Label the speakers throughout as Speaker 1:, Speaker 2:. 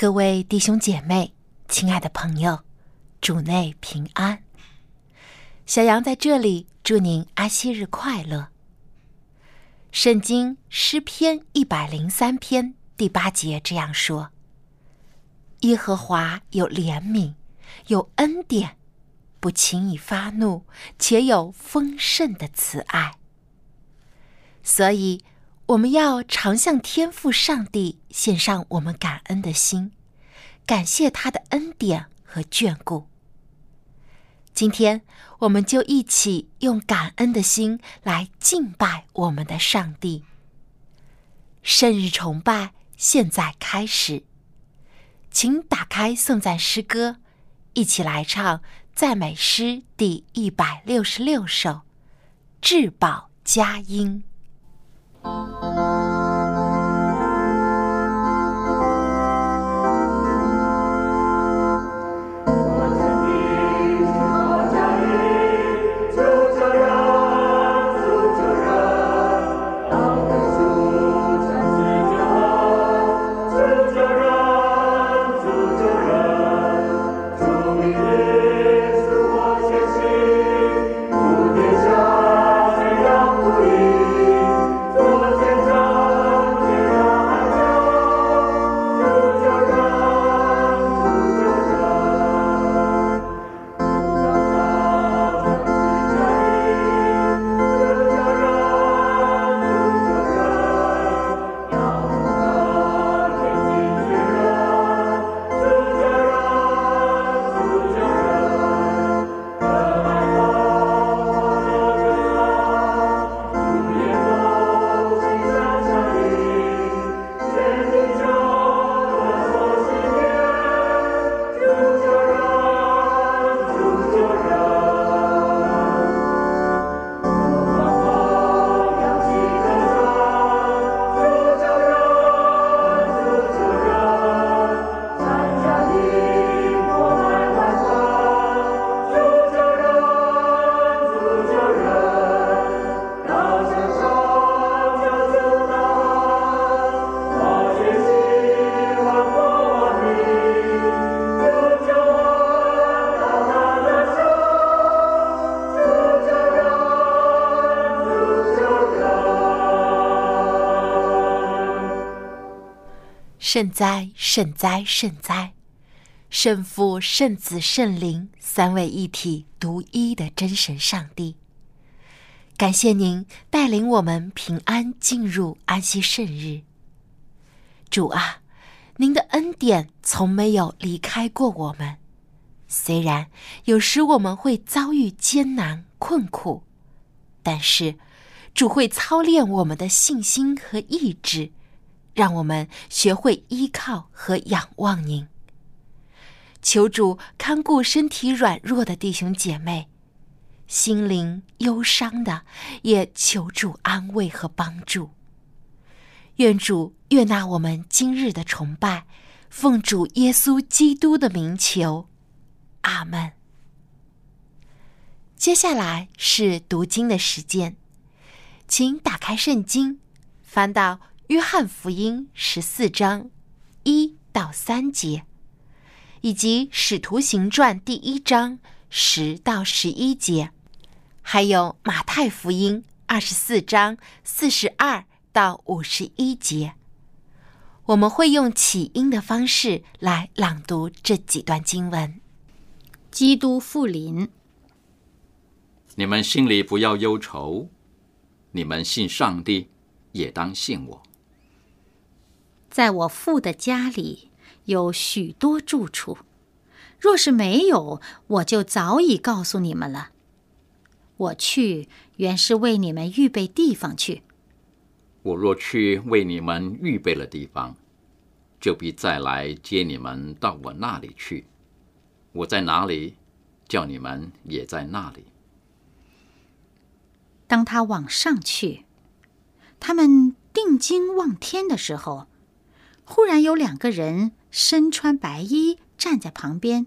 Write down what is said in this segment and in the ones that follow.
Speaker 1: 各位弟兄姐妹，亲爱的朋友，主内平安。小杨在这里祝您安息日快乐。圣经诗篇一百零三篇第八节这样说：“耶和华有怜悯，有恩典，不轻易发怒，且有丰盛的慈爱。”所以。我们要常向天父上帝献上我们感恩的心，感谢他的恩典和眷顾。今天，我们就一起用感恩的心来敬拜我们的上帝。圣日崇拜现在开始，请打开颂赞诗歌，一起来唱赞美诗第一百六十六首《至宝佳音》。Thank you. 圣哉，圣哉，圣哉！圣父、圣子、圣灵三位一体、独一的真神上帝，感谢您带领我们平安进入安息圣日。主啊，您的恩典从没有离开过我们，虽然有时我们会遭遇艰难困苦，但是主会操练我们的信心和意志。让我们学会依靠和仰望您。求主看顾身体软弱的弟兄姐妹，心灵忧伤的也求主安慰和帮助。愿主悦纳我们今日的崇拜，奉主耶稣基督的名求，阿门。接下来是读经的时间，请打开圣经，翻到。约翰福音十四章一到三节，以及使徒行传第一章十到十一节，还有马太福音二十四章四十二到五十一节，我们会用起音的方式来朗读这几段经文。
Speaker 2: 基督复临，
Speaker 3: 你们心里不要忧愁，你们信上帝，也当信我。
Speaker 2: 在我父的家里有许多住处，若是没有，我就早已告诉你们了。我去原是为你们预备地方去。
Speaker 3: 我若去为你们预备了地方，就必再来接你们到我那里去。我在哪里，叫你们也在那里。
Speaker 2: 当他往上去，他们定睛望天的时候，忽然有两个人身穿白衣站在旁边，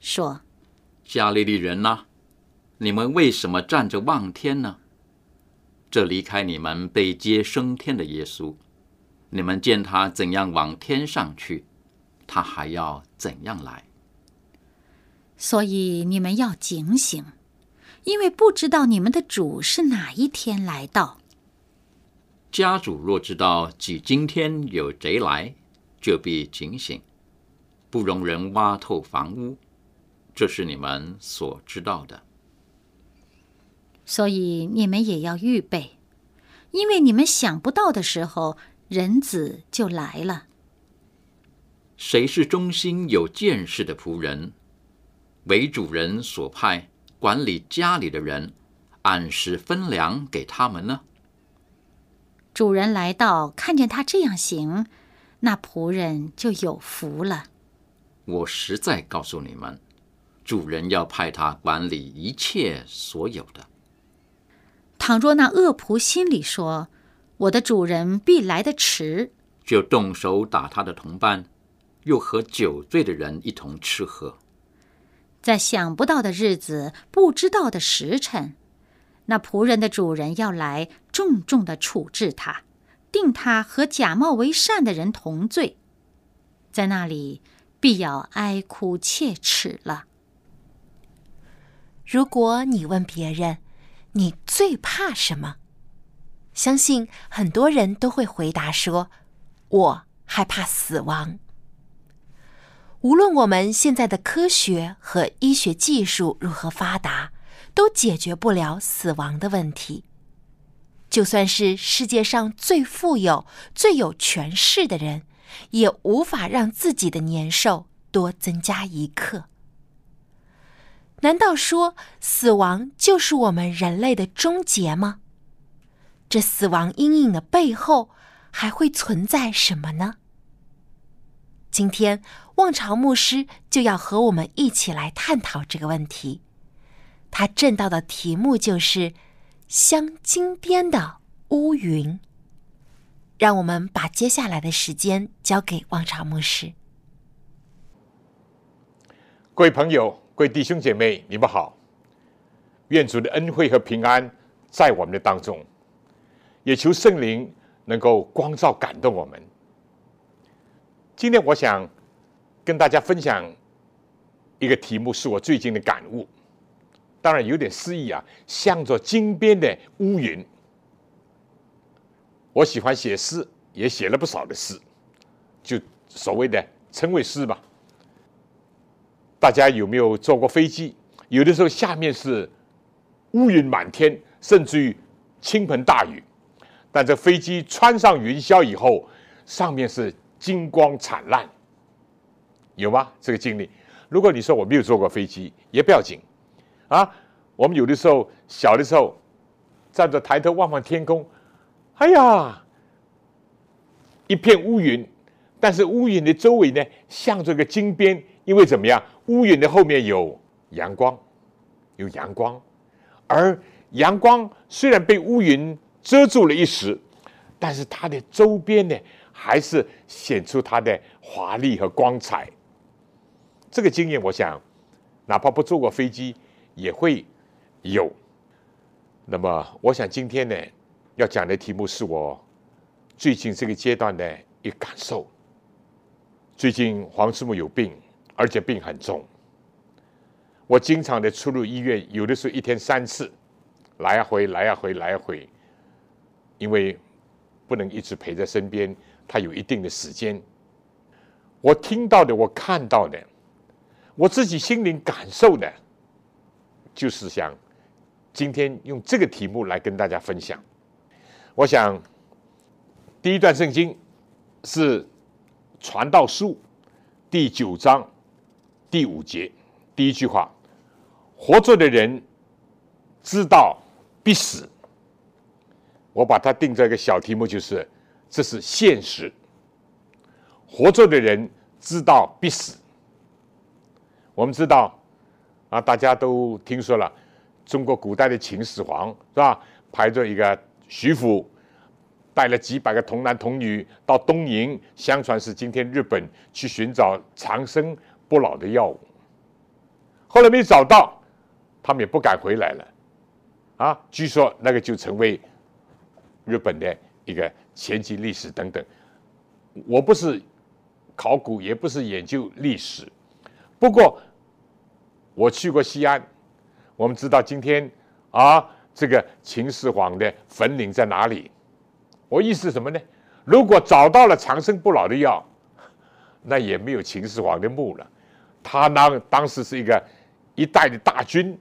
Speaker 2: 说：“
Speaker 3: 加利利人呐，你们为什么站着望天呢？”这离开你们被接升天的耶稣，你们见他怎样往天上去，他还要怎样来。
Speaker 2: 所以你们要警醒，因为不知道你们的主是哪一天来到。
Speaker 3: 家主若知道即今天有贼来，就必警醒，不容人挖透房屋。这是你们所知道的。
Speaker 2: 所以你们也要预备，因为你们想不到的时候，人子就来了。
Speaker 3: 谁是忠心有见识的仆人，为主人所派管理家里的人，按时分粮给他们呢？
Speaker 2: 主人来到，看见他这样行，那仆人就有福了。
Speaker 3: 我实在告诉你们，主人要派他管理一切所有的。
Speaker 2: 倘若那恶仆心里说：“我的主人必来得迟”，
Speaker 3: 就动手打他的同伴，又和酒醉的人一同吃喝。
Speaker 2: 在想不到的日子、不知道的时辰，那仆人的主人要来重重的处置他，定他和假冒为善的人同罪，在那里必要哀哭切齿了。
Speaker 1: 如果你问别人，你最怕什么？相信很多人都会回答说：“我害怕死亡。”无论我们现在的科学和医学技术如何发达，都解决不了死亡的问题。就算是世界上最富有、最有权势的人，也无法让自己的年寿多增加一刻。难道说死亡就是我们人类的终结吗？这死亡阴影的背后还会存在什么呢？今天，望潮牧师就要和我们一起来探讨这个问题。他正到的题目就是“镶金边的乌云”。让我们把接下来的时间交给望潮牧师。
Speaker 4: 各位朋友。各位弟兄姐妹，你们好！愿主的恩惠和平安在我们的当中，也求圣灵能够光照、感动我们。今天我想跟大家分享一个题目，是我最近的感悟。当然有点诗意啊，向着金边的乌云。我喜欢写诗，也写了不少的诗，就所谓的称谓诗吧。大家有没有坐过飞机？有的时候下面是乌云满天，甚至于倾盆大雨，但这飞机穿上云霄以后，上面是金光灿烂，有吗？这个经历？如果你说我没有坐过飞机，也不要紧啊。我们有的时候小的时候，站着抬头望望天空，哎呀，一片乌云，但是乌云的周围呢，像这个金边。因为怎么样？乌云的后面有阳光，有阳光，而阳光虽然被乌云遮住了一时，但是它的周边呢，还是显出它的华丽和光彩。这个经验，我想，哪怕不坐过飞机，也会有。那么，我想今天呢，要讲的题目是我最近这个阶段的一个感受。最近黄师母有病。而且病很重，我经常的出入医院，有的时候一天三次，来回来回来回，因为不能一直陪在身边，他有一定的时间。我听到的，我看到的，我自己心灵感受的，就是想今天用这个题目来跟大家分享。我想第一段圣经是《传道书》第九章。第五节第一句话：活着的人知道必死，我把它定在一个小题目，就是这是现实。活着的人知道必死。我们知道啊，大家都听说了，中国古代的秦始皇是吧？派着一个徐福，带了几百个童男童女到东瀛，相传是今天日本去寻找长生不老的药物。后来没找到，他们也不敢回来了。啊，据说那个就成为日本的一个前期历史等等。我不是考古，也不是研究历史，不过我去过西安，我们知道今天啊，这个秦始皇的坟陵在哪里？我意思什么呢？如果找到了长生不老的药，那也没有秦始皇的墓了。他当当时是一个一代的大军，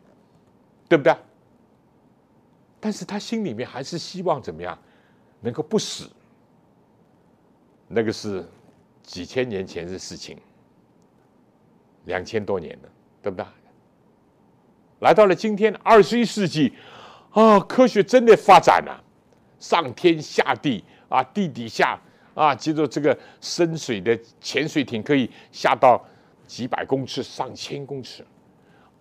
Speaker 4: 对不对？但是他心里面还是希望怎么样，能够不死。那个是几千年前的事情，两千多年了，对不对？来到了今天二十一世纪，啊，科学真的发展了，上天下地啊，地底下啊，接着这个深水的潜水艇可以下到几百公尺、上千公尺，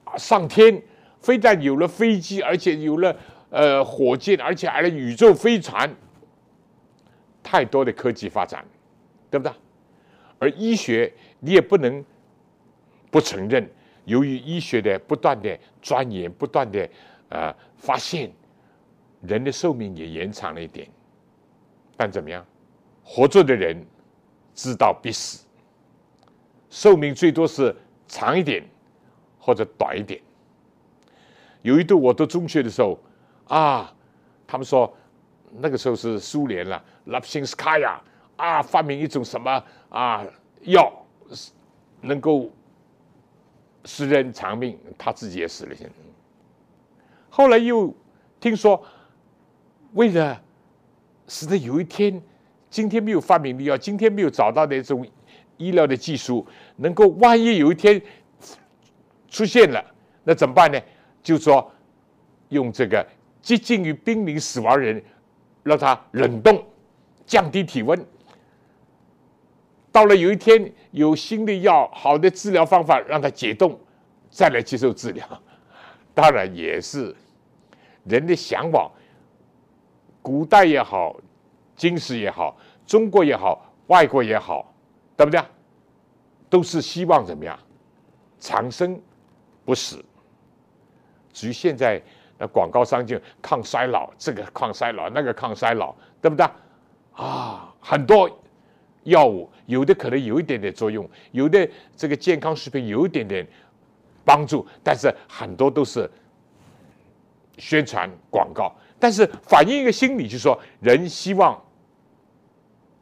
Speaker 4: 啊，上天非但有了飞机，而且有了。呃，火箭，而且还有宇宙飞船，太多的科技发展，对不对？而医学，你也不能不承认，由于医学的不断的钻研、不断的呃发现，人的寿命也延长了一点。但怎么样？活着的人知道必死，寿命最多是长一点或者短一点。有一度我读中学的时候。啊，他们说那个时候是苏联了，拉普辛斯卡娅啊，发明一种什么啊药，能够使人长命，他自己也死了。现在，后来又听说，为了使得有一天，今天没有发明的药，今天没有找到的一种医疗的技术，能够万一有一天出现了，那怎么办呢？就说用这个。接近于濒临死亡人，让他冷冻，降低体温。到了有一天有新的药、好的治疗方法，让他解冻，再来接受治疗。当然也是人的向往。古代也好，今时也好，中国也好，外国也好，对不对？都是希望怎么样？长生不死。至于现在。那广告商就抗衰老，这个抗衰老，那个抗衰老，对不对？啊，很多药物，有的可能有一点点作用，有的这个健康食品有一点点帮助，但是很多都是宣传广告。但是反映一个心理，就是说人希望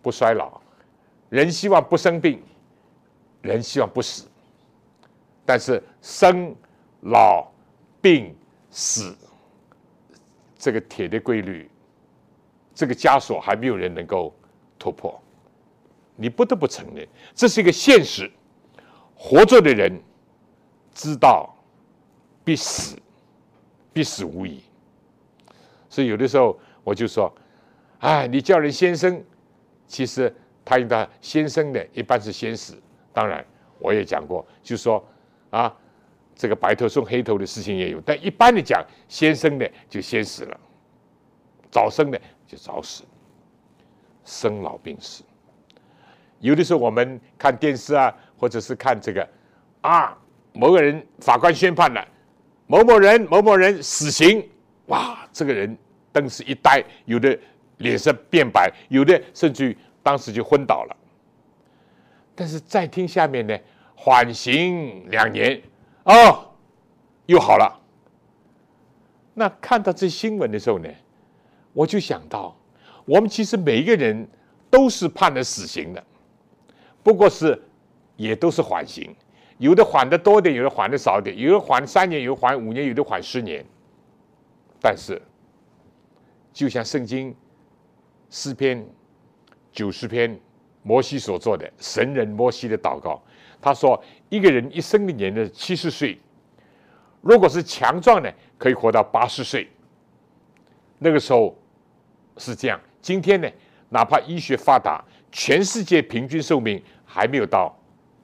Speaker 4: 不衰老，人希望不生病，人希望不死。但是生老病。死，这个铁的规律，这个枷锁还没有人能够突破。你不得不承认，这是一个现实。活着的人知道必死，必死无疑。所以有的时候我就说：“哎，你叫人先生，其实他应该先生的一般是先死。当然，我也讲过，就说啊。”这个白头送黑头的事情也有，但一般的讲，先生的就先死了，早生的就早死，生老病死。有的时候我们看电视啊，或者是看这个啊，某个人法官宣判了，某某人某某人死刑，哇，这个人当时一呆，有的脸色变白，有的甚至于当时就昏倒了。但是再听下面呢，缓刑两年。哦，又好了。那看到这新闻的时候呢，我就想到，我们其实每一个人都是判了死刑的，不过是也都是缓刑，有的缓的多点，有的缓的少点，有的缓三年，有的缓五年，有的缓十年。但是，就像圣经诗篇九十篇摩西所做的神人摩西的祷告。他说：“一个人一生的年龄，七十岁，如果是强壮的，可以活到八十岁。那个时候，是这样。今天呢，哪怕医学发达，全世界平均寿命还没有到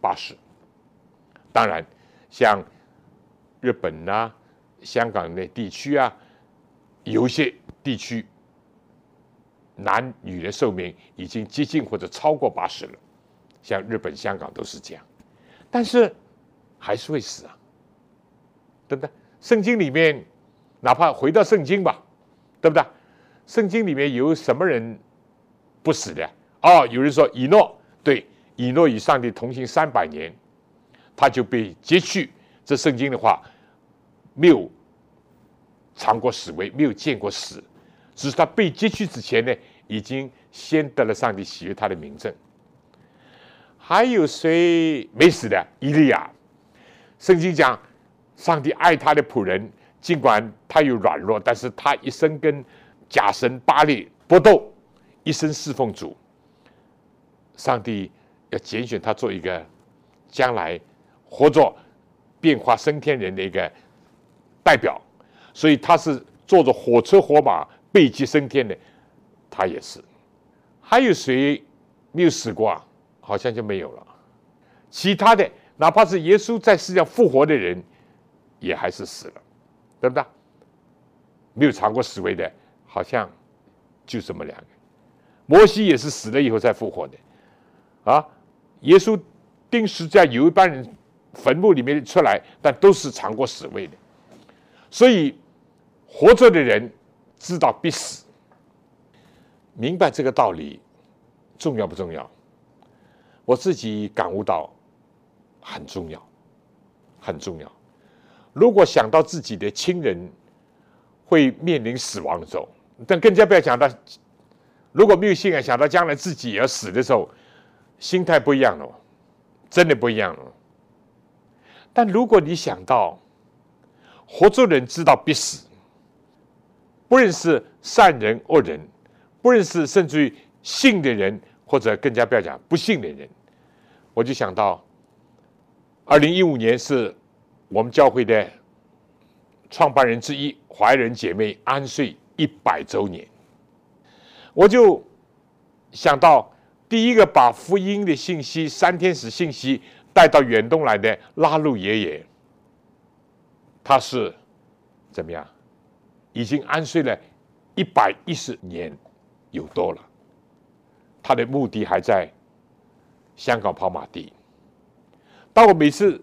Speaker 4: 八十。当然，像日本呐、香港的地区啊，有一些地区男女的寿命已经接近或者超过八十了，像日本、香港都是这样。但是还是会死啊，对不对？圣经里面，哪怕回到圣经吧，对不对？圣经里面有什么人不死的？哦，有人说以诺，对，以诺与上帝同行三百年，他就被接去。这圣经的话，没有尝过死味，没有见过死，只是他被接去之前呢，已经先得了上帝喜悦他的名证。还有谁没死的？伊利亚，圣经讲，上帝爱他的仆人，尽管他有软弱，但是他一生跟假神巴利搏斗，一生侍奉主。上帝要拣选他做一个将来活着变化升天人的一个代表，所以他是坐着火车火马背脊升天的，他也是。还有谁没有死过啊？好像就没有了。其他的，哪怕是耶稣在世上复活的人，也还是死了，对不对？没有尝过死味的，好像就这么两个。摩西也是死了以后才复活的，啊，耶稣钉十字架有一班人坟墓里面出来，但都是尝过死味的。所以活着的人知道必死，明白这个道理重要不重要？我自己感悟到很重要，很重要。如果想到自己的亲人会面临死亡的时候，但更加不要讲到如果没有信仰，想到将来自己也要死的时候，心态不一样了，真的不一样了。但如果你想到活着人知道必死，不认识善人恶人，不认识甚至于信的人，或者更加不要讲不信的人。我就想到，二零一五年是我们教会的创办人之一怀仁姐妹安睡一百周年，我就想到第一个把福音的信息、三天使信息带到远东来的拉路爷爷，他是怎么样？已经安睡了一百一十年有多了，他的墓地还在。香港跑马地，当我每次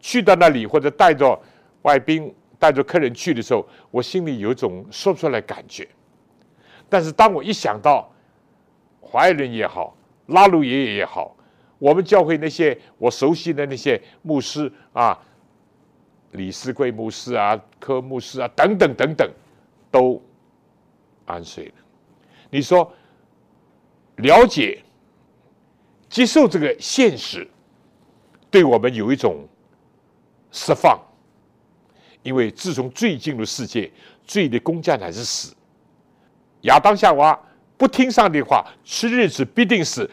Speaker 4: 去到那里，或者带着外宾、带着客人去的时候，我心里有一种说不出来感觉。但是当我一想到华人也好，拉鲁爷爷也好，我们教会那些我熟悉的那些牧师啊，李思贵牧师啊、柯牧师啊等等等等，都安睡了。你说了解？接受这个现实，对我们有一种释放。因为自从罪进入世界，罪的工价乃是死。亚当夏娃不听上帝话，吃日子必定死。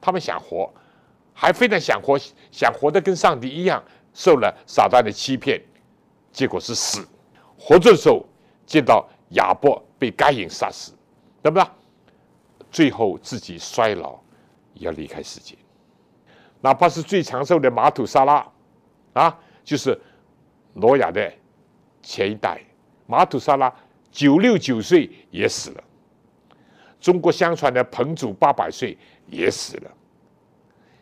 Speaker 4: 他们想活，还非常想活，想活得跟上帝一样，受了撒旦的欺骗，结果是死。活着的时候见到亚伯被该隐杀死，对不对？最后自己衰老。要离开世界，哪怕是最长寿的马土沙拉，啊，就是挪亚的前一代，马土沙拉九六九岁也死了。中国相传的彭祖八百岁也死了。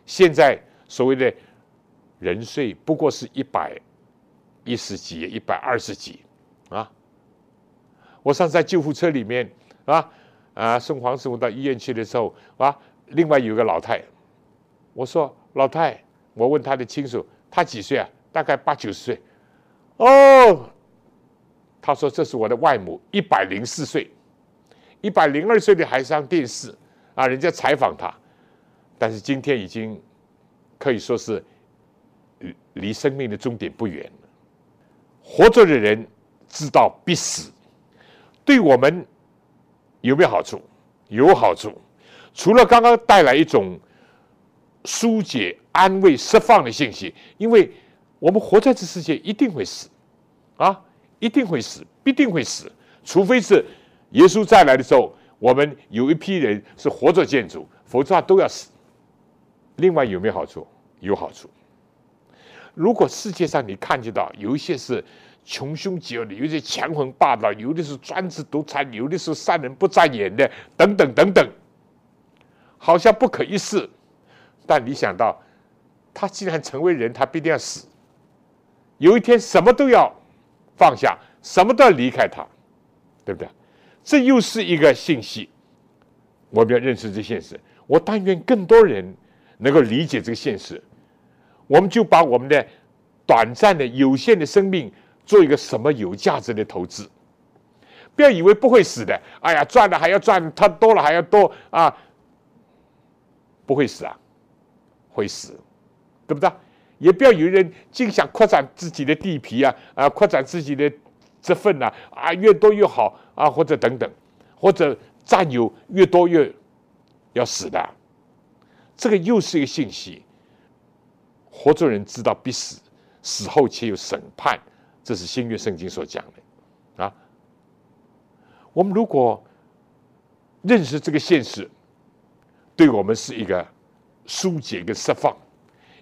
Speaker 4: 现在所谓的人岁不过是一百一十几、一百二十几啊。我上次在救护车里面啊啊送黄师傅到医院去的时候啊。另外有个老太，我说老太，我问他的亲属，他几岁啊？大概八九十岁。哦，他说这是我的外母，一百零四岁，一百零二岁的还上电视啊，人家采访他，但是今天已经可以说是离生命的终点不远了。活着的人知道必死，对我们有没有好处？有好处。除了刚刚带来一种疏解、安慰、释放的信息，因为我们活在这世界一定会死，啊，一定会死，必定会死，除非是耶稣再来的时候，我们有一批人是活着建筑，否则他都要死。另外有没有好处？有好处。如果世界上你看见到有一些是穷凶极恶的，有些强横霸道，有的是专制独裁，有的是善人不眨眼的，等等等等，好像不可一世。但你想到，他既然成为人，他必定要死。有一天什么都要放下，什么都要离开他，对不对？这又是一个信息，我们要认识这现实。我但愿更多人能够理解这个现实，我们就把我们的短暂的、有限的生命做一个什么有价值的投资。不要以为不会死的，哎呀，赚了还要赚，他多了还要多啊，不会死啊，会死，对不对？也不要有人尽想扩展自己的地皮啊，啊，扩展自己的这份呐，啊，越多越好啊，或者等等，或者占有越多越要死的，这个又是一个信息。活着人知道必死，死后且有审判，这是新约圣经所讲的啊。我们如果认识这个现实，对我们是一个疏解跟释放。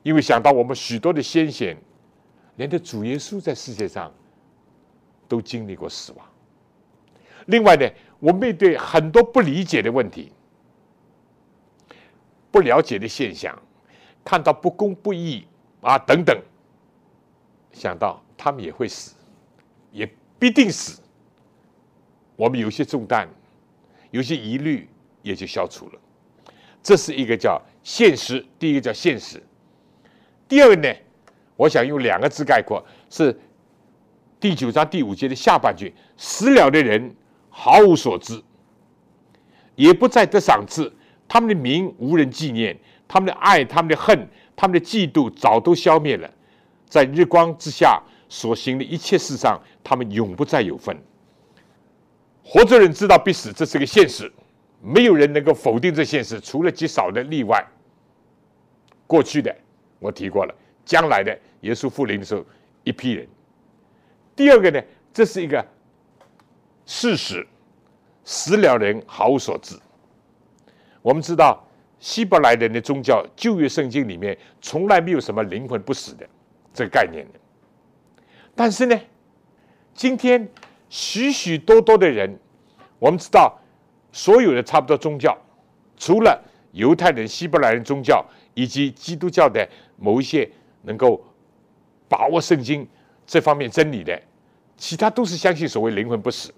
Speaker 4: 因为想到我们许多的先贤，连的主耶稣在世界上都经历过死亡。另外呢，我面对很多不理解的问题、不了解的现象，看到不公不义啊等等，想到他们也会死，也必定死。我们有些重担、有些疑虑也就消除了。这是一个叫现实，第一个叫现实。第二个呢，我想用两个字概括，是第九章第五节的下半句：死了的人毫无所知，也不再得赏赐，他们的名无人纪念，他们的爱、他们的恨、他们的嫉妒早都消灭了，在日光之下所行的一切事上，他们永不再有份。活着人知道必死，这是个现实，没有人能够否定这现实，除了极少的例外。过去的。我提过了，将来的耶稣复临的时候，一批人。第二个呢，这是一个事实，死了人毫无所知。我们知道，希伯来人的宗教旧约圣经里面从来没有什么灵魂不死的这个概念的。但是呢，今天许许多多的人，我们知道，所有的差不多宗教，除了犹太人、希伯来人宗教。以及基督教的某一些能够把握圣经这方面真理的，其他都是相信所谓灵魂不死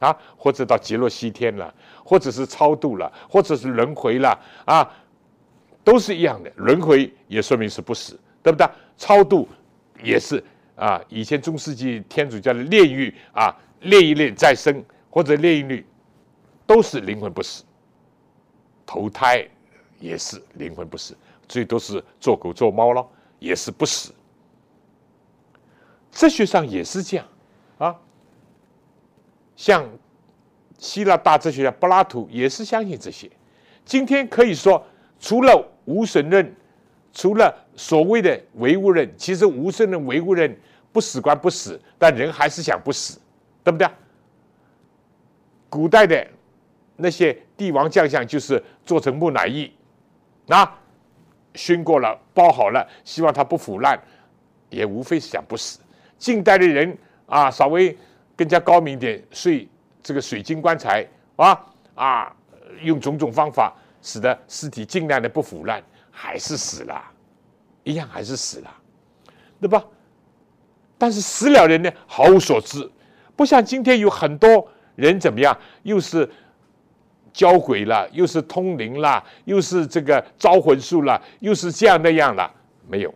Speaker 4: 啊，或者到极乐西天了，或者是超度了，或者是轮回了啊，都是一样的。轮回也说明是不死，对不对？超度也是啊。以前中世纪天主教的炼狱啊，炼一炼再生，或者炼一炼，都是灵魂不死，投胎。也是灵魂不死，最多是做狗做猫了，也是不死。哲学上也是这样，像希腊大哲学家柏拉图也是相信这些。今天可以说，除了无神论，除了所谓的唯物论，其实无神论、唯物论不死观不死，但人还是想不死，对不对？古代的那些帝王将相就是做成木乃伊。那熏过了，包好了，希望它不腐烂，也无非是想不死。近代的人啊，稍微更加高明一点，睡这个水晶棺材啊啊，用种种方法使得尸体尽量的不腐烂，还是死了，一样还是死了，对吧？但是死了人呢，毫无所知，不像今天有很多人怎么样，又是。交鬼了，又是通灵了，又是这个招魂术了，又是这样那样了，没有。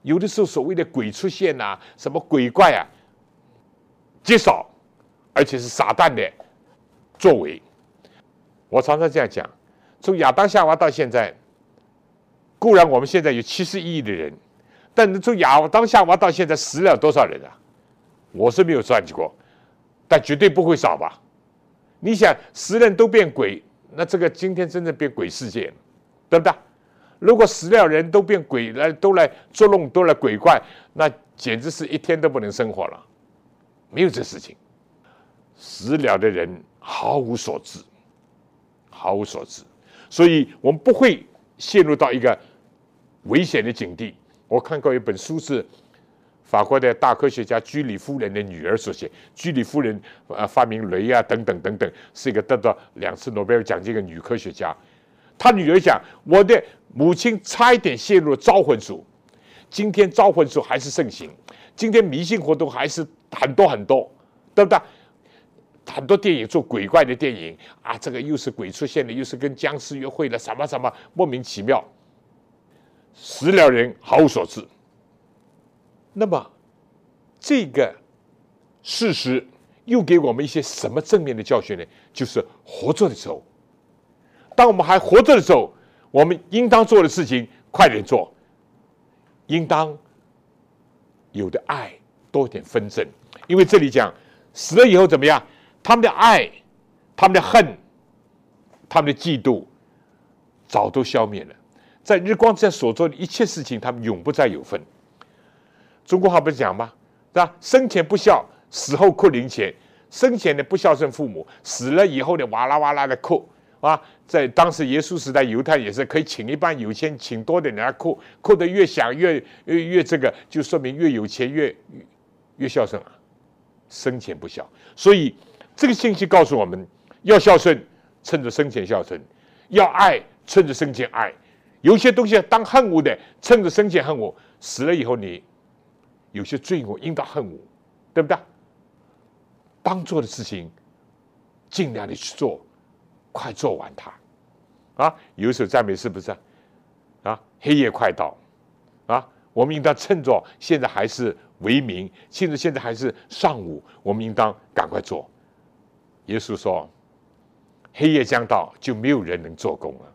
Speaker 4: 有的时候所谓的鬼出现呐，什么鬼怪啊，极少，而且是撒旦的作为。我常常这样讲：从亚当夏娃到现在，固然我们现在有七十亿的人，但是从亚当夏娃到现在死了多少人啊？我是没有算计过，但绝对不会少吧。你想十人都变鬼，那这个今天真的变鬼世界了，对不对？如果死了人都变鬼来，都来捉弄，都来鬼怪，那简直是一天都不能生活了，没有这事情。死了的人毫无所知，毫无所知，所以我们不会陷入到一个危险的境地。我看过一本书是法国的大科学家居里夫人的女儿所写。居里夫人呃发明镭啊等等等等，是一个得到两次诺贝尔奖金的女科学家。她女儿讲：“我的母亲差一点陷入了招魂术，今天招魂术还是盛行，今天迷信活动还是很多很多，对不对？很多电影做鬼怪的电影啊，这个又是鬼出现了，又是跟僵尸约会了，什么什么莫名其妙。”死了人毫无所知。那么，这个事实又给我们一些什么正面的教训呢？就是活着的时候，当我们还活着的时候，我们应当做的事情快点做，应当有的爱多一点纷争。因为这里讲死了以后怎么样？他们的爱、他们的恨、他们的嫉妒，早都消灭了。在日光之下所做的一切事情，他们永不再有份。中国话不是讲吗？是吧？生前不孝，死后扣零钱。生前的不孝顺父母，死了以后的哇啦哇啦的扣啊！在当时耶稣时代，犹太也是可以请一半有钱请多的人来扣，扣的越响越越越这个，就说明越有钱越越孝顺啊。生前不孝，所以这个信息告诉我们要孝顺，趁着生前孝顺；要爱，趁着生前爱。有些东西当恨我的，趁着生前恨我，死了以后你有些罪恶应当恨我，对不对？当做的事情尽量的去做，快做完它。啊，有一首赞美是不是？啊，黑夜快到，啊，我们应当趁着现在还是为民，甚至现在还是上午，我们应当赶快做。耶稣说，黑夜将到，就没有人能做工了。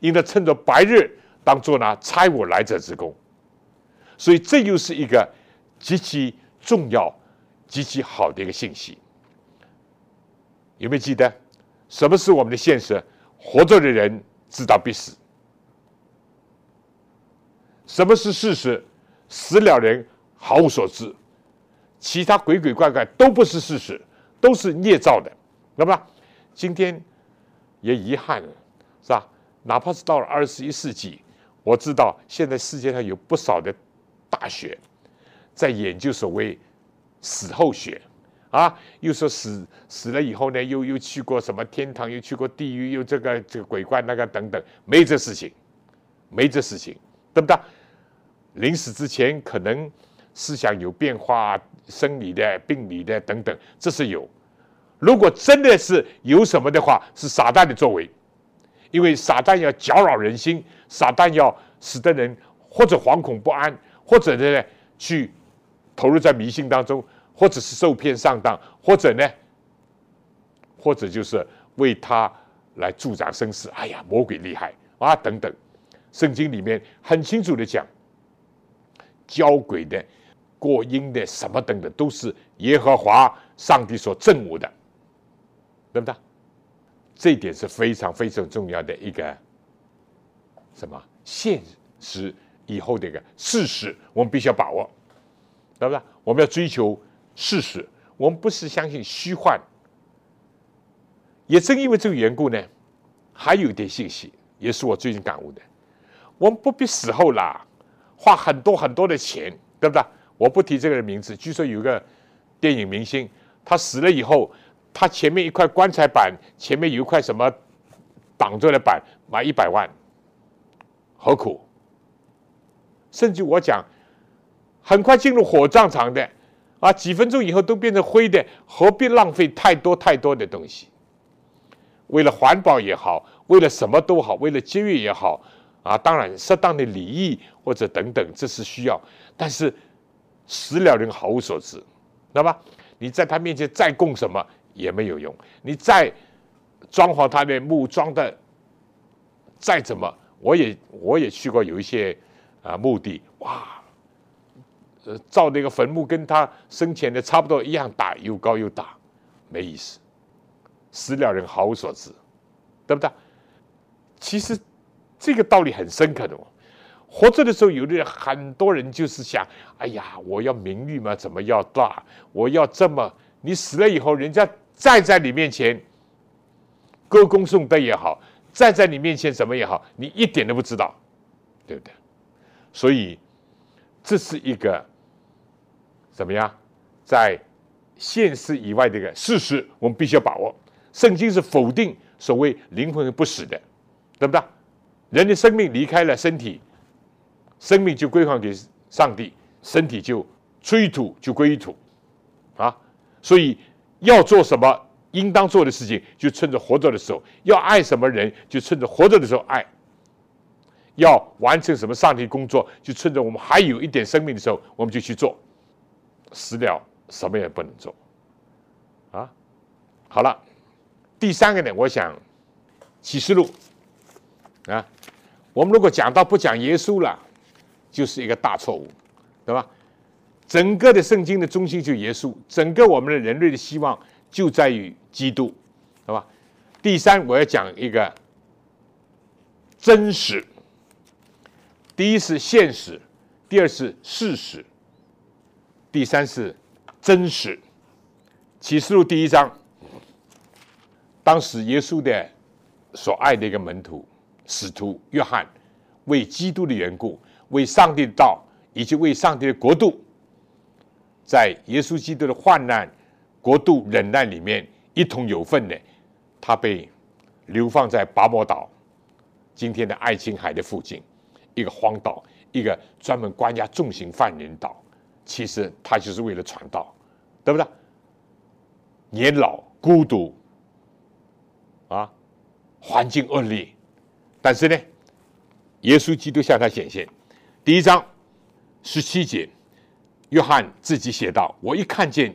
Speaker 4: 应该趁着白日当做呢差我来者之功，所以这又是一个极其重要、极其好的一个信息。有没有记得什么是我们的现实？活着的人知道必死。什么是事实？死了人毫无所知。其他鬼鬼怪怪都不是事实，都是捏造的，那么今天也遗憾了，是吧？哪怕是到了二十一世纪，我知道现在世界上有不少的大学在研究所谓死后学，啊，又说死死了以后呢，又又去过什么天堂，又去过地狱，又这个这个鬼怪那个等等，没这事情，没这事情，对不对？临死之前可能思想有变化，生理的、病理的等等，这是有。如果真的是有什么的话，是撒旦的作为。因为撒旦要搅扰人心，撒旦要使得人或者惶恐不安，或者呢去投入在迷信当中，或者是受骗上当，或者呢，或者就是为他来助长声势。哎呀，魔鬼厉害啊！等等，圣经里面很清楚的讲，交鬼的、过阴的什么等等，都是耶和华上帝所憎恶的，对不对？这一点是非常非常重要的一个什么现实以后的一个事实，我们必须要把握，对不对？我们要追求事实，我们不是相信虚幻。也正因为这个缘故呢，还有一点信息，也是我最近感悟的。我们不必死后啦，花很多很多的钱，对不对？我不提这个人名字，据说有一个电影明星，他死了以后。他前面一块棺材板，前面有一块什么挡住的板，买一百万，何苦？甚至我讲，很快进入火葬场的，啊，几分钟以后都变成灰的，何必浪费太多太多的东西？为了环保也好，为了什么都好，为了节约也好，啊，当然适当的礼仪或者等等，这是需要。但是死了人毫无所知，知道吧？你在他面前再供什么？也没有用，你再装潢他的墓，装的再怎么，我也我也去过有一些啊墓地，哇，呃，造那个坟墓跟他生前的差不多一样大，又高又大，没意思，死了人毫无所知，对不对？其实这个道理很深刻的哦。活着的时候，有的人很多人就是想，哎呀，我要名誉嘛，怎么要大？我要这么。你死了以后，人家再在你面前歌功颂德也好，再在你面前怎么也好，你一点都不知道，对不对？所以这是一个怎么样，在现实以外的一个事实，我们必须要把握。圣经是否定所谓灵魂不死的，对不对？人的生命离开了身体，生命就归还给上帝，身体就出土就归于土，啊，所以要做什么应当做的事情，就趁着活着的时候；要爱什么人，就趁着活着的时候爱；要完成什么上帝工作，就趁着我们还有一点生命的时候，我们就去做。死了什么也不能做，啊，好了，第三个呢，我想启示录。啊，我们如果讲到不讲耶稣了，就是一个大错误，对吧？整个的圣经的中心就耶稣，整个我们的人类的希望就在于基督，对吧？第三，我要讲一个真实，第一是现实，第二是事实，第三是真实。启示录第一章，当时耶稣的所爱的一个门徒。使徒约翰为基督的缘故，为上帝的道以及为上帝的国度，在耶稣基督的患难国度忍耐里面一同有份的，他被流放在拔摩岛，今天的爱琴海的附近，一个荒岛，一个专门关押重刑犯人岛。其实他就是为了传道，对不对？年老孤独啊，环境恶劣。但是呢，耶稣基督向他显现。第一章十七节，约翰自己写道：“我一看见，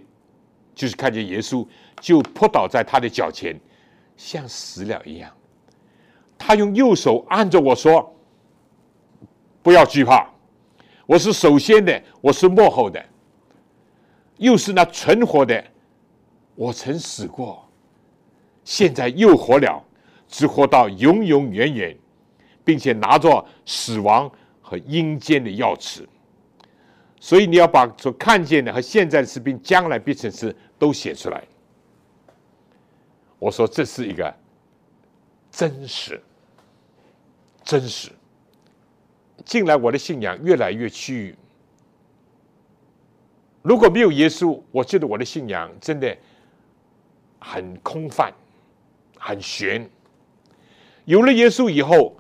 Speaker 4: 就是看见耶稣，就扑倒在他的脚前，像死了一样。他用右手按着我说：‘不要惧怕，我是首先的，我是幕后的，又是那存活的。我曾死过，现在又活了。’”只活到永永远远，并且拿着死亡和阴间的钥匙，所以你要把所看见的和现在的士兵将来必成事都写出来。我说这是一个真实，真实。近来我的信仰越来越趋于，如果没有耶稣，我觉得我的信仰真的很空泛，很悬。有了耶稣以后，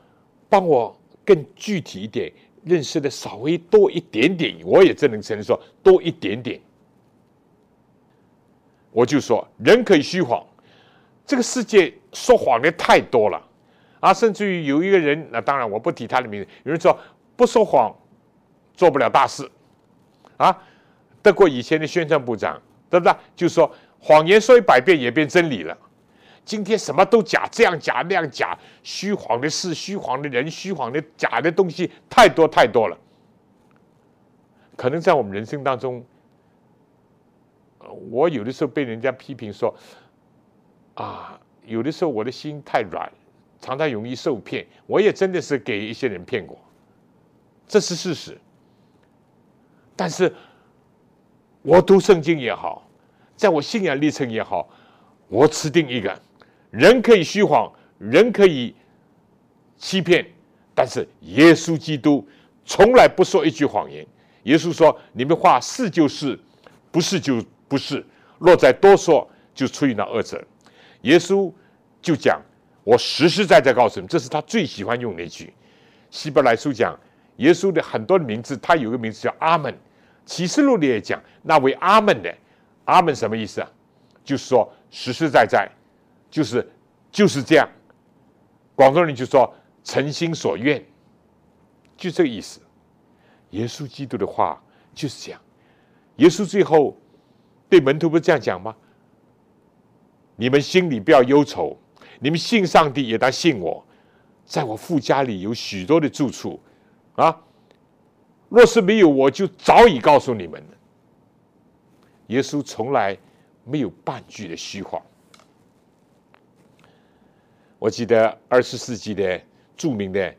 Speaker 4: 帮我更具体一点认识的稍微多一点点，我也只能承认说多一点点。我就说人可以虚谎，这个世界说谎的太多了啊！甚至于有一个人，那当然我不提他的名字。有人说不说谎做不了大事啊！德国以前的宣传部长，对不对？就说谎言说一百遍也变真理了。今天什么都假，这样假那样假，虚谎的事、虚谎的人、虚谎的假的东西太多太多了。可能在我们人生当中，我有的时候被人家批评说，啊，有的时候我的心太软，常常容易受骗。我也真的是给一些人骗过，这是事实。但是，我读圣经也好，在我信仰历程也好，我持定一个。人可以虚谎，人可以欺骗，但是耶稣基督从来不说一句谎言。耶稣说：“你们话是就是，不是就不是。若再多说，就出于那恶者。”耶稣就讲：“我实实在在告诉你，这是他最喜欢用那句。”希伯来书讲，耶稣的很多的名字，他有个名字叫阿门。启示录里也讲，那位阿门的，阿门什么意思啊？就是说实实在在。就是就是这样，广东人就说“诚心所愿”，就这个意思。耶稣基督的话就是这样。耶稣最后对门徒不是这样讲吗？你们心里不要忧愁，你们信上帝也当信我，在我父家里有许多的住处啊。若是没有，我就早已告诉你们了。耶稣从来没有半句的虚谎。我记得二十世纪的著名的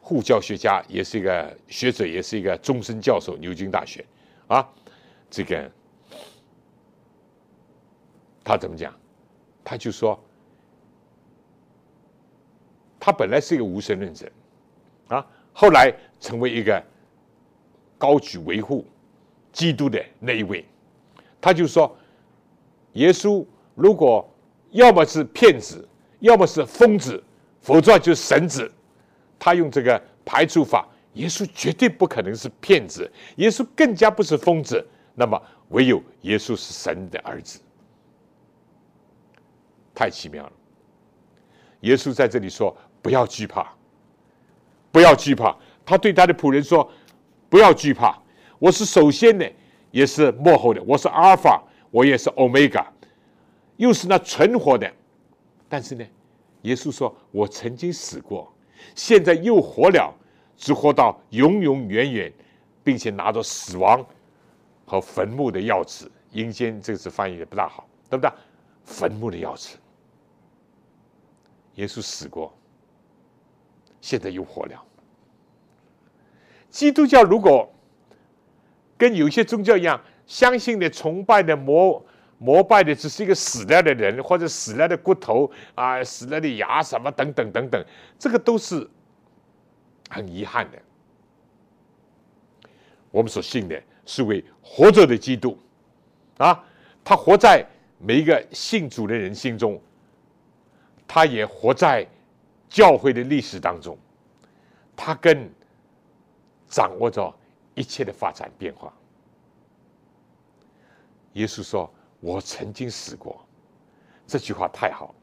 Speaker 4: 护教学家，也是一个学者，也是一个终身教授，牛津大学啊，这个他怎么讲？他就说，他本来是一个无神论者，啊，后来成为一个高举维护基督的那一位。他就说，耶稣如果要么是骗子，要么是疯子，否则就是神子。他用这个排除法，耶稣绝对不可能是骗子，耶稣更加不是疯子。那么，唯有耶稣是神的儿子。太奇妙了！耶稣在这里说：“不要惧怕，不要惧怕。”他对他的仆人说：“不要惧怕，我是首先的，也是幕后的。我是阿尔法，我也是欧米伽，又是那存活的。但是呢，耶稣说：我曾经死过，现在又活了，只活到永永远远，并且拿着死亡和坟墓的钥匙。阴间这个字翻译的不大好，对不对？坟墓的钥匙。”耶稣死过，现在又活了。基督教如果跟有些宗教一样，相信的、崇拜的、魔膜拜的，只是一个死了的人或者死了的骨头啊、死了的牙什么等等等等，这个都是很遗憾的。我们所信的是为活着的基督啊，他活在每一个信主的人心中。他也活在教会的历史当中，他更掌握着一切的发展变化。耶稣说：“我曾经死过。”这句话太好，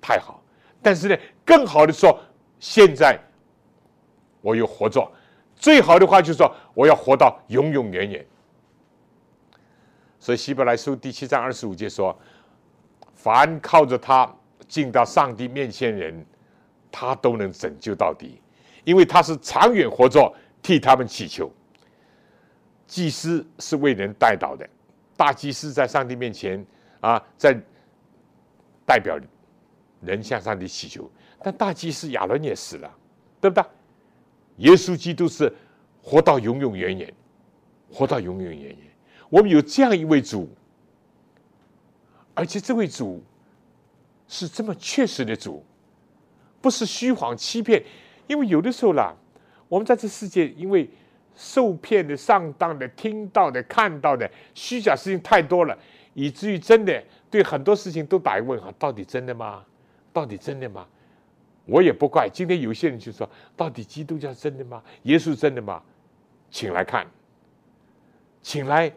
Speaker 4: 太好。但是呢，更好的说，现在我又活着。最好的话就是说，我要活到永永远远。所以希伯来书第七章二十五节说：“凡靠着他。”进到上帝面前，人他都能拯救到底，因为他是长远活着，替他们祈求。祭司是为人代祷的，大祭司在上帝面前啊，在代表人向上帝祈求。但大祭司亚伦也死了，对不对？耶稣基督是活到永永远远，活到永永远远。我们有这样一位主，而且这位主。是这么确实的主，不是虚谎欺骗。因为有的时候啦，我们在这世界，因为受骗的、上当的、听到的、看到的虚假事情太多了，以至于真的对很多事情都打一问号：到底真的吗？到底真的吗？我也不怪。今天有些人就说：到底基督教真的吗？耶稣真的吗？请来看，请来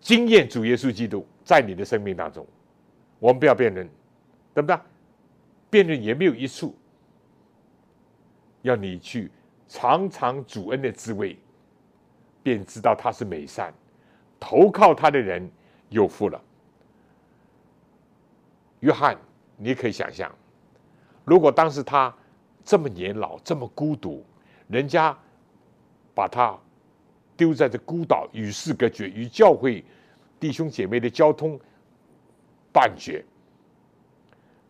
Speaker 4: 经验主耶稣基督在你的生命当中。我们不要辩论。对不对？辩论也没有益处。要你去尝尝主恩的滋味，便知道他是美善。投靠他的人有福了。约翰，你可以想象，如果当时他这么年老、这么孤独，人家把他丢在这孤岛，与世隔绝，与教会弟兄姐妹的交通断绝。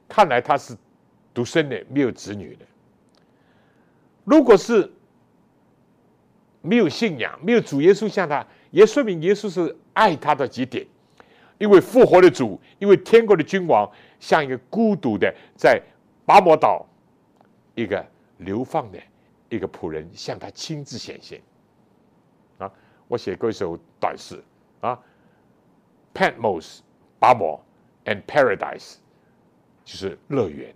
Speaker 4: 看来他是独生的，没有子女的。如果是没有信仰，没有主耶稣向他，也说明耶稣是爱他的极点。因为复活的主，因为天国的君王，像一个孤独的在拔摩岛一个流放的一个仆人，向他亲自显现。啊，我写过一首短诗啊，Patmos，巴摩，and Paradise。就是乐园，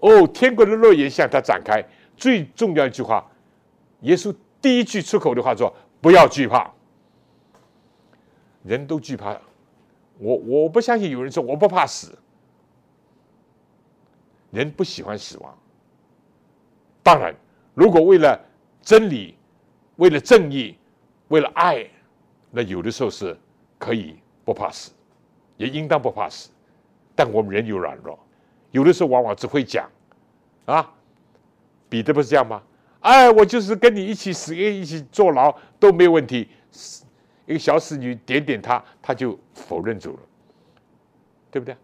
Speaker 4: 哦，天国的乐园向他展开。最重要一句话，耶稣第一句出口的话说：“不要惧怕。”人都惧怕，我我不相信有人说我不怕死。人不喜欢死亡。当然，如果为了真理、为了正义、为了爱，那有的时候是可以不怕死，也应当不怕死。但我们人有软弱。有的时候往往只会讲，啊，彼得不是这样吗？哎，我就是跟你一起死，一起坐牢都没有问题。一个小侍女点点他，他就否认住了，对不对？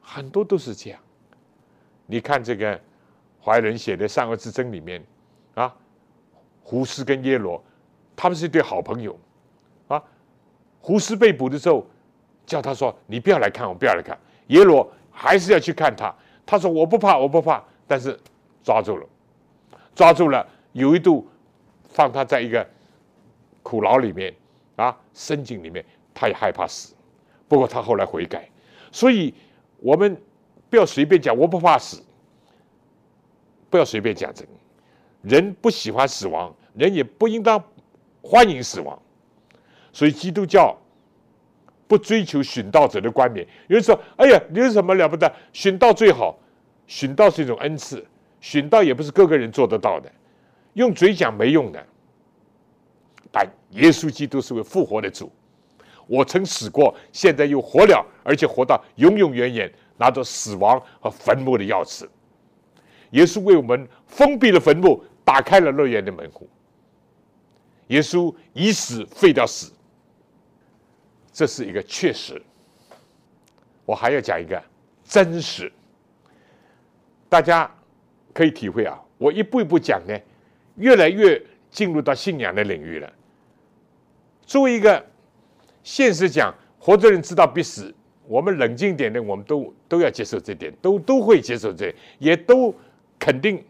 Speaker 4: 很多都是这样。你看这个怀仁写的《善恶之争》里面，啊，胡斯跟耶罗，他们是一对好朋友，啊，胡斯被捕的时候，叫他说：“你不要来看我，不要来看。”耶罗还是要去看他。他说：“我不怕，我不怕。”但是抓住了，抓住了，有一度放他在一个苦牢里面啊，深井里面，他也害怕死。不过他后来悔改，所以我们不要随便讲我不怕死，不要随便讲这个。人不喜欢死亡，人也不应当欢迎死亡。所以基督教不追求殉道者的冠冕。有人说：“哎呀，你有什么了不得？殉道最好。殉道是一种恩赐，寻道也不是个个人做得到的，用嘴讲没用的。但耶稣基督是位复活的主。”我曾死过，现在又活了，而且活到永永远远，拿着死亡和坟墓的钥匙。耶稣为我们封闭了坟墓，打开了乐园的门户。耶稣以死废掉死，这是一个确实。我还要讲一个真实，大家可以体会啊。我一步一步讲呢，越来越进入到信仰的领域了。作为一个。现实讲，活着人知道必死。我们冷静点的，我们都都要接受这点，都都会接受这，也都肯定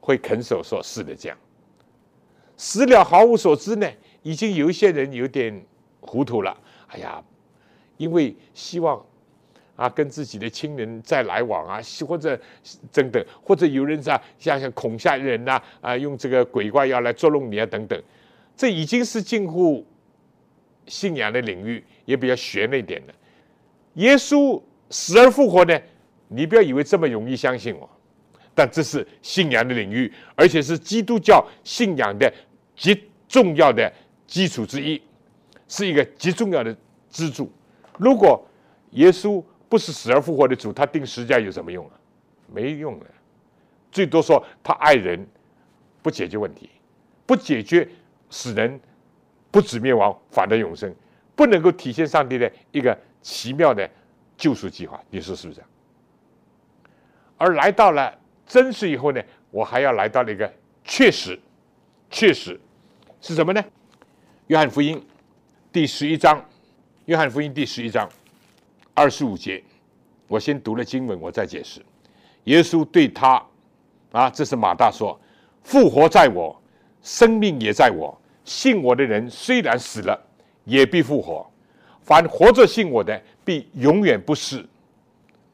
Speaker 4: 会肯守说是的。这样死了毫无所知呢？已经有一些人有点糊涂了。哎呀，因为希望啊跟自己的亲人再来往啊，或者等等，或者有人在像像恐吓人呐啊，用这个鬼怪要来捉弄你啊等等，这已经是近乎。信仰的领域也比较玄了一点的，耶稣死而复活呢？你不要以为这么容易相信我，但这是信仰的领域，而且是基督教信仰的极重要的基础之一，是一个极重要的支柱。如果耶稣不是死而复活的主，他定十字架有什么用啊？没用的，最多说他爱人，不解决问题，不解决使人。不止灭亡，反得永生，不能够体现上帝的一个奇妙的救赎计划，你说是不是？而来到了真实以后呢，我还要来到了一个确实，确实是什么呢？约翰福音第十一章，约翰福音第十一章二十五节，我先读了经文，我再解释。耶稣对他啊，这是马大说：“复活在我，生命也在我。”信我的人虽然死了，也必复活；凡活着信我的，必永远不死。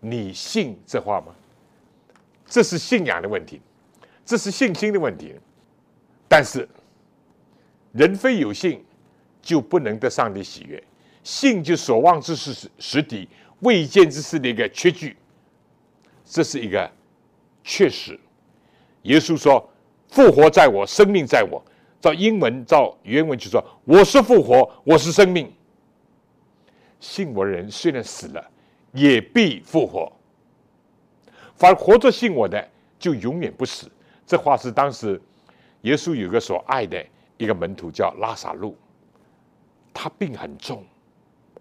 Speaker 4: 你信这话吗？这是信仰的问题，这是信心的问题。但是，人非有信，就不能得上帝喜悦。信就所望之事实实底，未见之事的一个缺据。这是一个确实。耶稣说：“复活在我，生命在我。”照英文，照原文就说：“我是复活，我是生命。信我的人虽然死了，也必复活。反活着信我的，就永远不死。”这话是当时耶稣有个所爱的一个门徒叫拉萨路，他病很重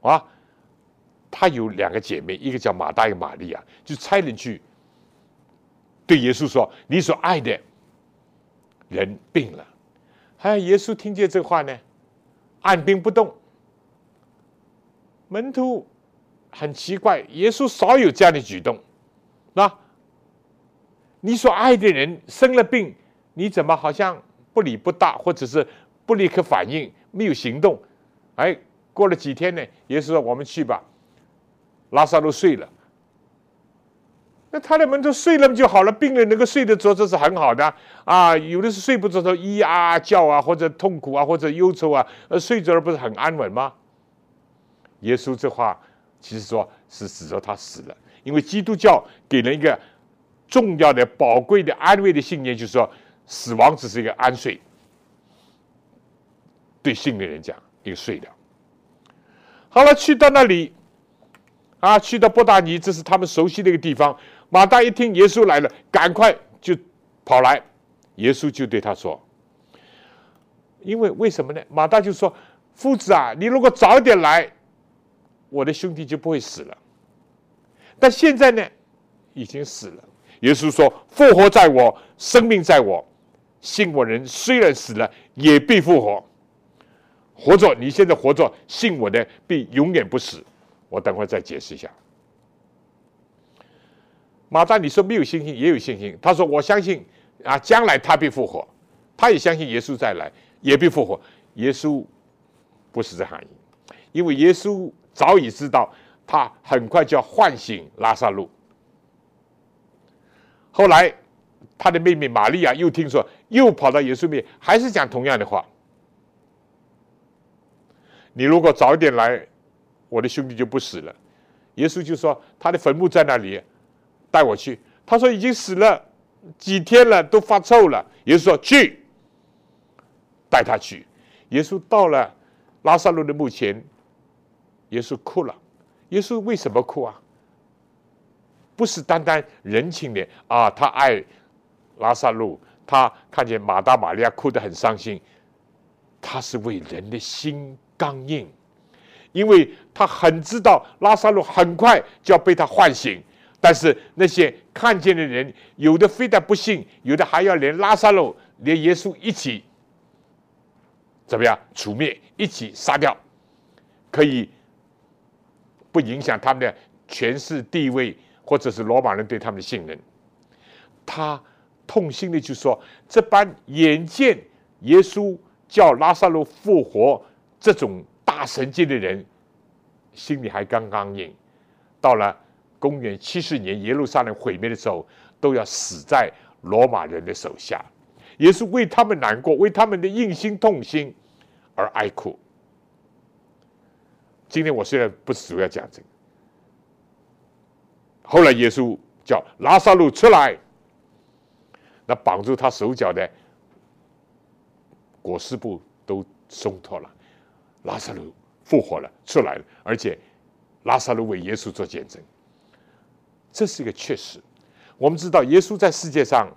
Speaker 4: 啊，他有两个姐妹，一个叫马大，一个玛利亚，就差人去对耶稣说：“你所爱的人病了。”哎，耶稣听见这话呢，按兵不动。门徒很奇怪，耶稣少有这样的举动，那你所爱的人生了病，你怎么好像不理不大，或者是不立刻反应，没有行动？哎，过了几天呢，耶稣说：“我们去吧。”拉萨路睡了。那他的门徒睡了就好了，病人能够睡得着，这是很好的啊。有的是睡不着，说咿呀叫啊，或者痛苦啊，或者忧愁啊，呃，睡着了不是很安稳吗？耶稣这话其实说是指着他死了，因为基督教给人一个重要的、宝贵的安慰的信念，就是说死亡只是一个安睡，对信的人讲一个睡了。好了，去到那里啊，去到波达尼，这是他们熟悉的一个地方。马大一听耶稣来了，赶快就跑来。耶稣就对他说：“因为为什么呢？”马大就说：“夫子啊，你如果早点来，我的兄弟就不会死了。但现在呢，已经死了。”耶稣说：“复活在我，生命在我。信我人虽然死了，也必复活。活着，你现在活着，信我的必永远不死。我等会再解释一下。马大，你说没有信心，也有信心。他说：“我相信啊，将来他必复活。”他也相信耶稣再来也必复活。耶稣不是这含义，因为耶稣早已知道他很快就要唤醒拉萨路。后来，他的妹妹玛利亚又听说，又跑到耶稣面，还是讲同样的话：“你如果早一点来，我的兄弟就不死了。”耶稣就说：“他的坟墓在那里。”带我去，他说已经死了几天了，都发臭了。耶稣说去，带他去。耶稣到了拉萨路的墓前，耶稣哭了。耶稣为什么哭啊？不是单单人情的啊，他爱拉萨路，他看见马大玛利亚哭得很伤心，他是为人的心刚硬，因为他很知道拉萨路很快就要被他唤醒。但是那些看见的人，有的非但不信，有的还要连拉萨路、连耶稣一起怎么样除灭，一起杀掉，可以不影响他们的权势地位，或者是罗马人对他们的信任。他痛心的就说：“这般眼见耶稣叫拉萨路复活，这种大神迹的人，心里还刚刚硬，到了。”公元七十年，耶路撒冷毁灭的时候，都要死在罗马人的手下，也是为他们难过，为他们的硬心痛心而哀哭。今天我虽然不是主要讲这个，后来耶稣叫拉萨路出来，那绑住他手脚的裹尸布都松脱了，拉萨路复活了，出来了，而且拉萨路为耶稣做见证。这是一个确实。我们知道，耶稣在世界上，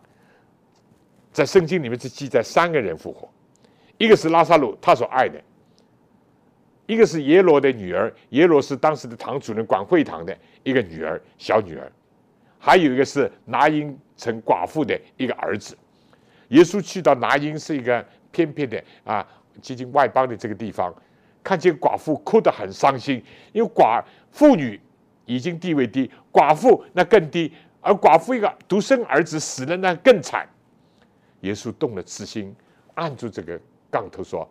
Speaker 4: 在圣经里面是记载三个人复活：一个是拉萨路，他所爱的；一个是耶罗的女儿，耶罗是当时的堂主任，管会堂的一个女儿，小女儿；还有一个是拿因城寡妇的一个儿子。耶稣去到拿因是一个偏僻的啊，接近外邦的这个地方，看见寡妇哭得很伤心，因为寡妇女。已经地位低，寡妇那更低，而寡妇一个独生儿子死了，那更惨。耶稣动了慈心，按住这个杠头说：“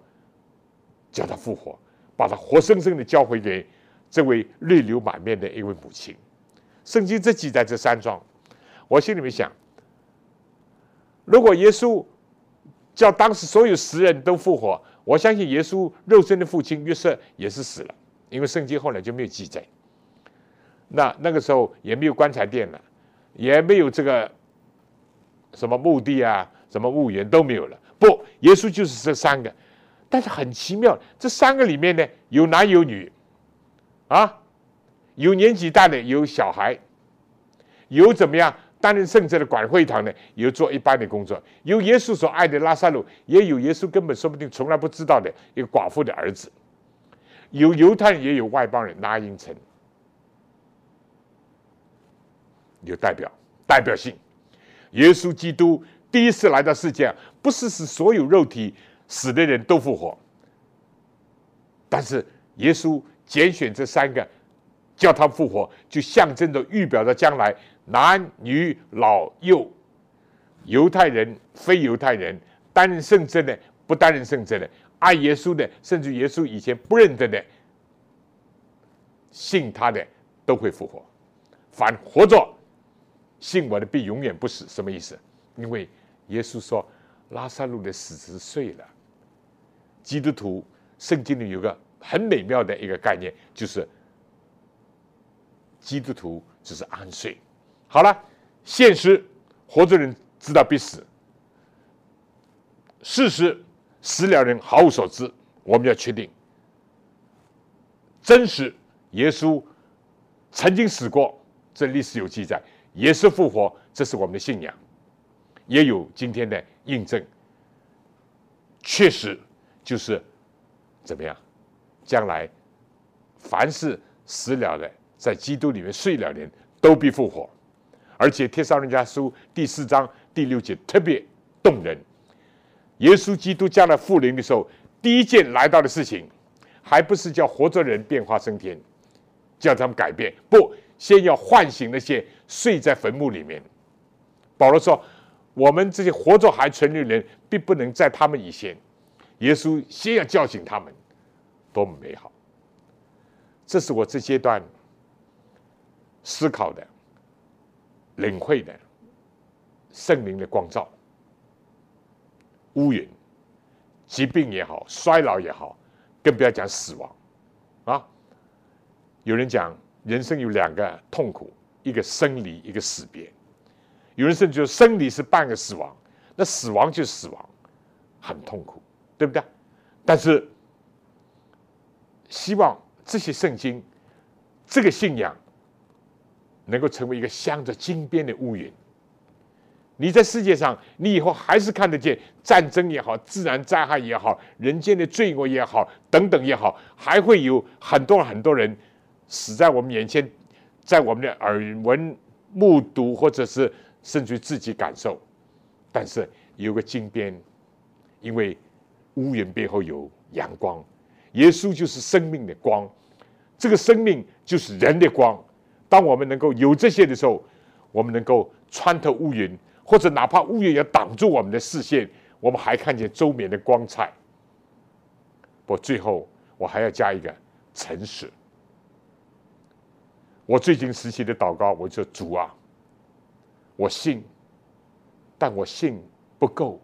Speaker 4: 叫他复活，把他活生生的交回给这位泪流满面的一位母亲。”圣经这记载这三桩，我心里面想：如果耶稣叫当时所有死人都复活，我相信耶稣肉身的父亲约瑟也是死了，因为圣经后来就没有记载。那那个时候也没有棺材店了，也没有这个什么墓地啊，什么墓园都没有了。不，耶稣就是这三个，但是很奇妙，这三个里面呢，有男有女，啊，有年纪大的，有小孩，有怎么样？担任圣者的管会堂呢，有做一般的工作，有耶稣所爱的拉萨路，也有耶稣根本说不定从来不知道的一个寡妇的儿子，有犹太人，也有外邦人，拉因城。有代表代表性，耶稣基督第一次来到世界，不是使所有肉体死的人都复活，但是耶稣拣选这三个，叫他复活，就象征着预表着将来男女老幼，犹太人非犹太人，担任圣职的不担任圣职的，爱耶稣的，甚至耶稣以前不认得的，信他的都会复活，反活着。信我的必永远不死，什么意思？因为耶稣说拉萨路的死是睡了。基督徒圣经里有个很美妙的一个概念，就是基督徒只是安睡。好了，现实活着人知道必死，事实死了人毫无所知。我们要确定真实，耶稣曾经死过，这历史有记载。也是复活，这是我们的信仰，也有今天的印证。确实就是怎么样？将来凡是死了的，在基督里面睡了的人，都必复活。而且《帖撒罗尼迦书》第四章第六节特别动人。耶稣基督将来复临的时候，第一件来到的事情，还不是叫活着人变化升天，叫他们改变。不，先要唤醒那些睡在坟墓里面。保罗说：“我们这些活着还存的人，并不能在他们以前。耶稣先要叫醒他们，多么美好！这是我这阶段思考的、领会的圣灵的光照。乌云、疾病也好，衰老也好，更不要讲死亡啊！有人讲人生有两个痛苦，一个生离，一个死别。”有人甚至说，生离是半个死亡，那死亡就是死亡，很痛苦，对不对？但是，希望这些圣经，这个信仰，能够成为一个镶着金边的乌云。你在世界上，你以后还是看得见战争也好，自然灾害也好，人间的罪恶也好，等等也好，还会有很多很多人死在我们眼前，在我们的耳闻目睹，或者是。甚至自己感受，但是有个金边，因为乌云背后有阳光，耶稣就是生命的光，这个生命就是人的光。当我们能够有这些的时候，我们能够穿透乌云，或者哪怕乌云要挡住我们的视线，我们还看见周面的光彩。不，最后我还要加一个诚实。我最近实习的祷告，我说主啊。我信，但我信不够，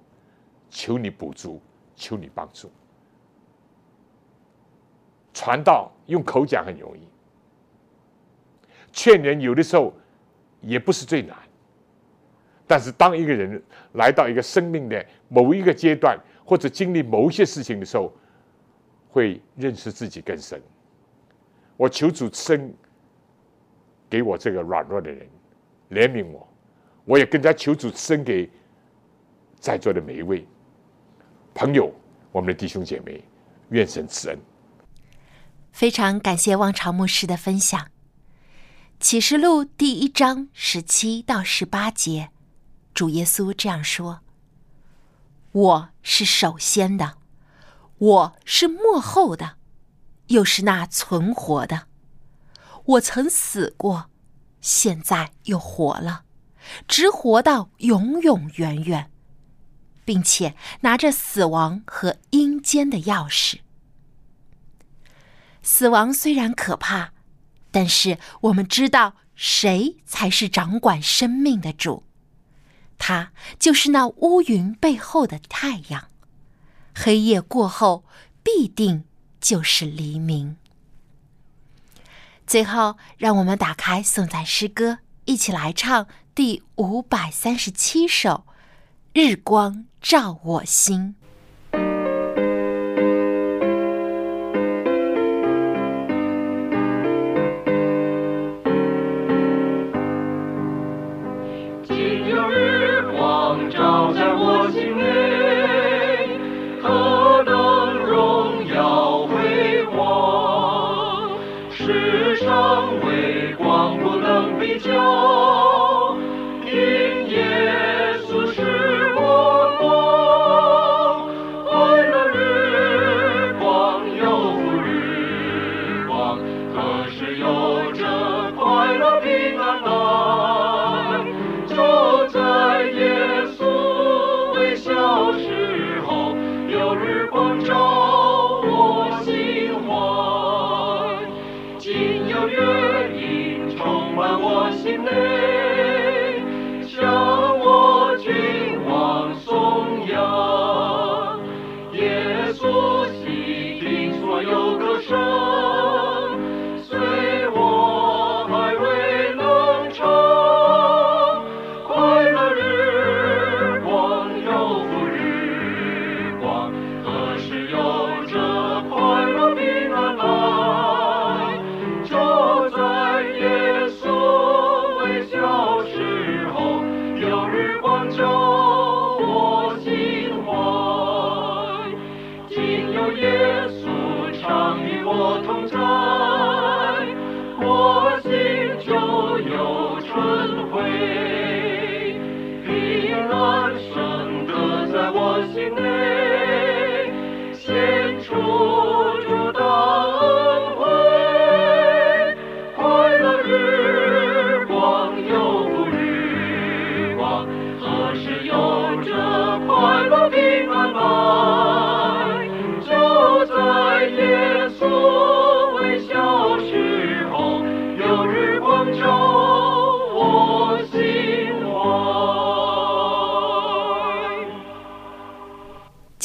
Speaker 4: 求你补足，求你帮助。传道用口讲很容易，劝人有的时候也不是最难。但是当一个人来到一个生命的某一个阶段，或者经历某一些事情的时候，会认识自己更深。我求主生给我这个软弱的人，怜悯我。我也更加求主生给在座的每一位朋友，我们的弟兄姐妹，愿神慈恩。
Speaker 5: 非常感谢望潮牧师的分享。启示录第一章十七到十八节，主耶稣这样说：“我是首先的，我是末后的，又是那存活的。我曾死过，现在又活了。”直活到永永远远，并且拿着死亡和阴间的钥匙。死亡虽然可怕，但是我们知道谁才是掌管生命的主，他就是那乌云背后的太阳。黑夜过后，必定就是黎明。最后，让我们打开颂赞诗歌，一起来唱。第五百三十七首，日光照我心。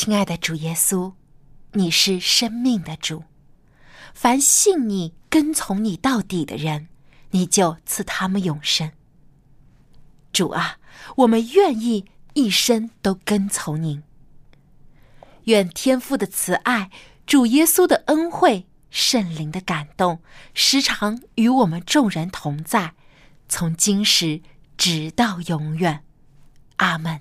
Speaker 1: 亲爱的主耶稣，你是生命的主，凡信你、跟从你到底的人，你就赐他们永生。主啊，我们愿意一生都跟从您。愿天父的慈爱、主耶稣的恩惠、圣灵的感动，时常与我们众人同在，从今时直到永远。阿门。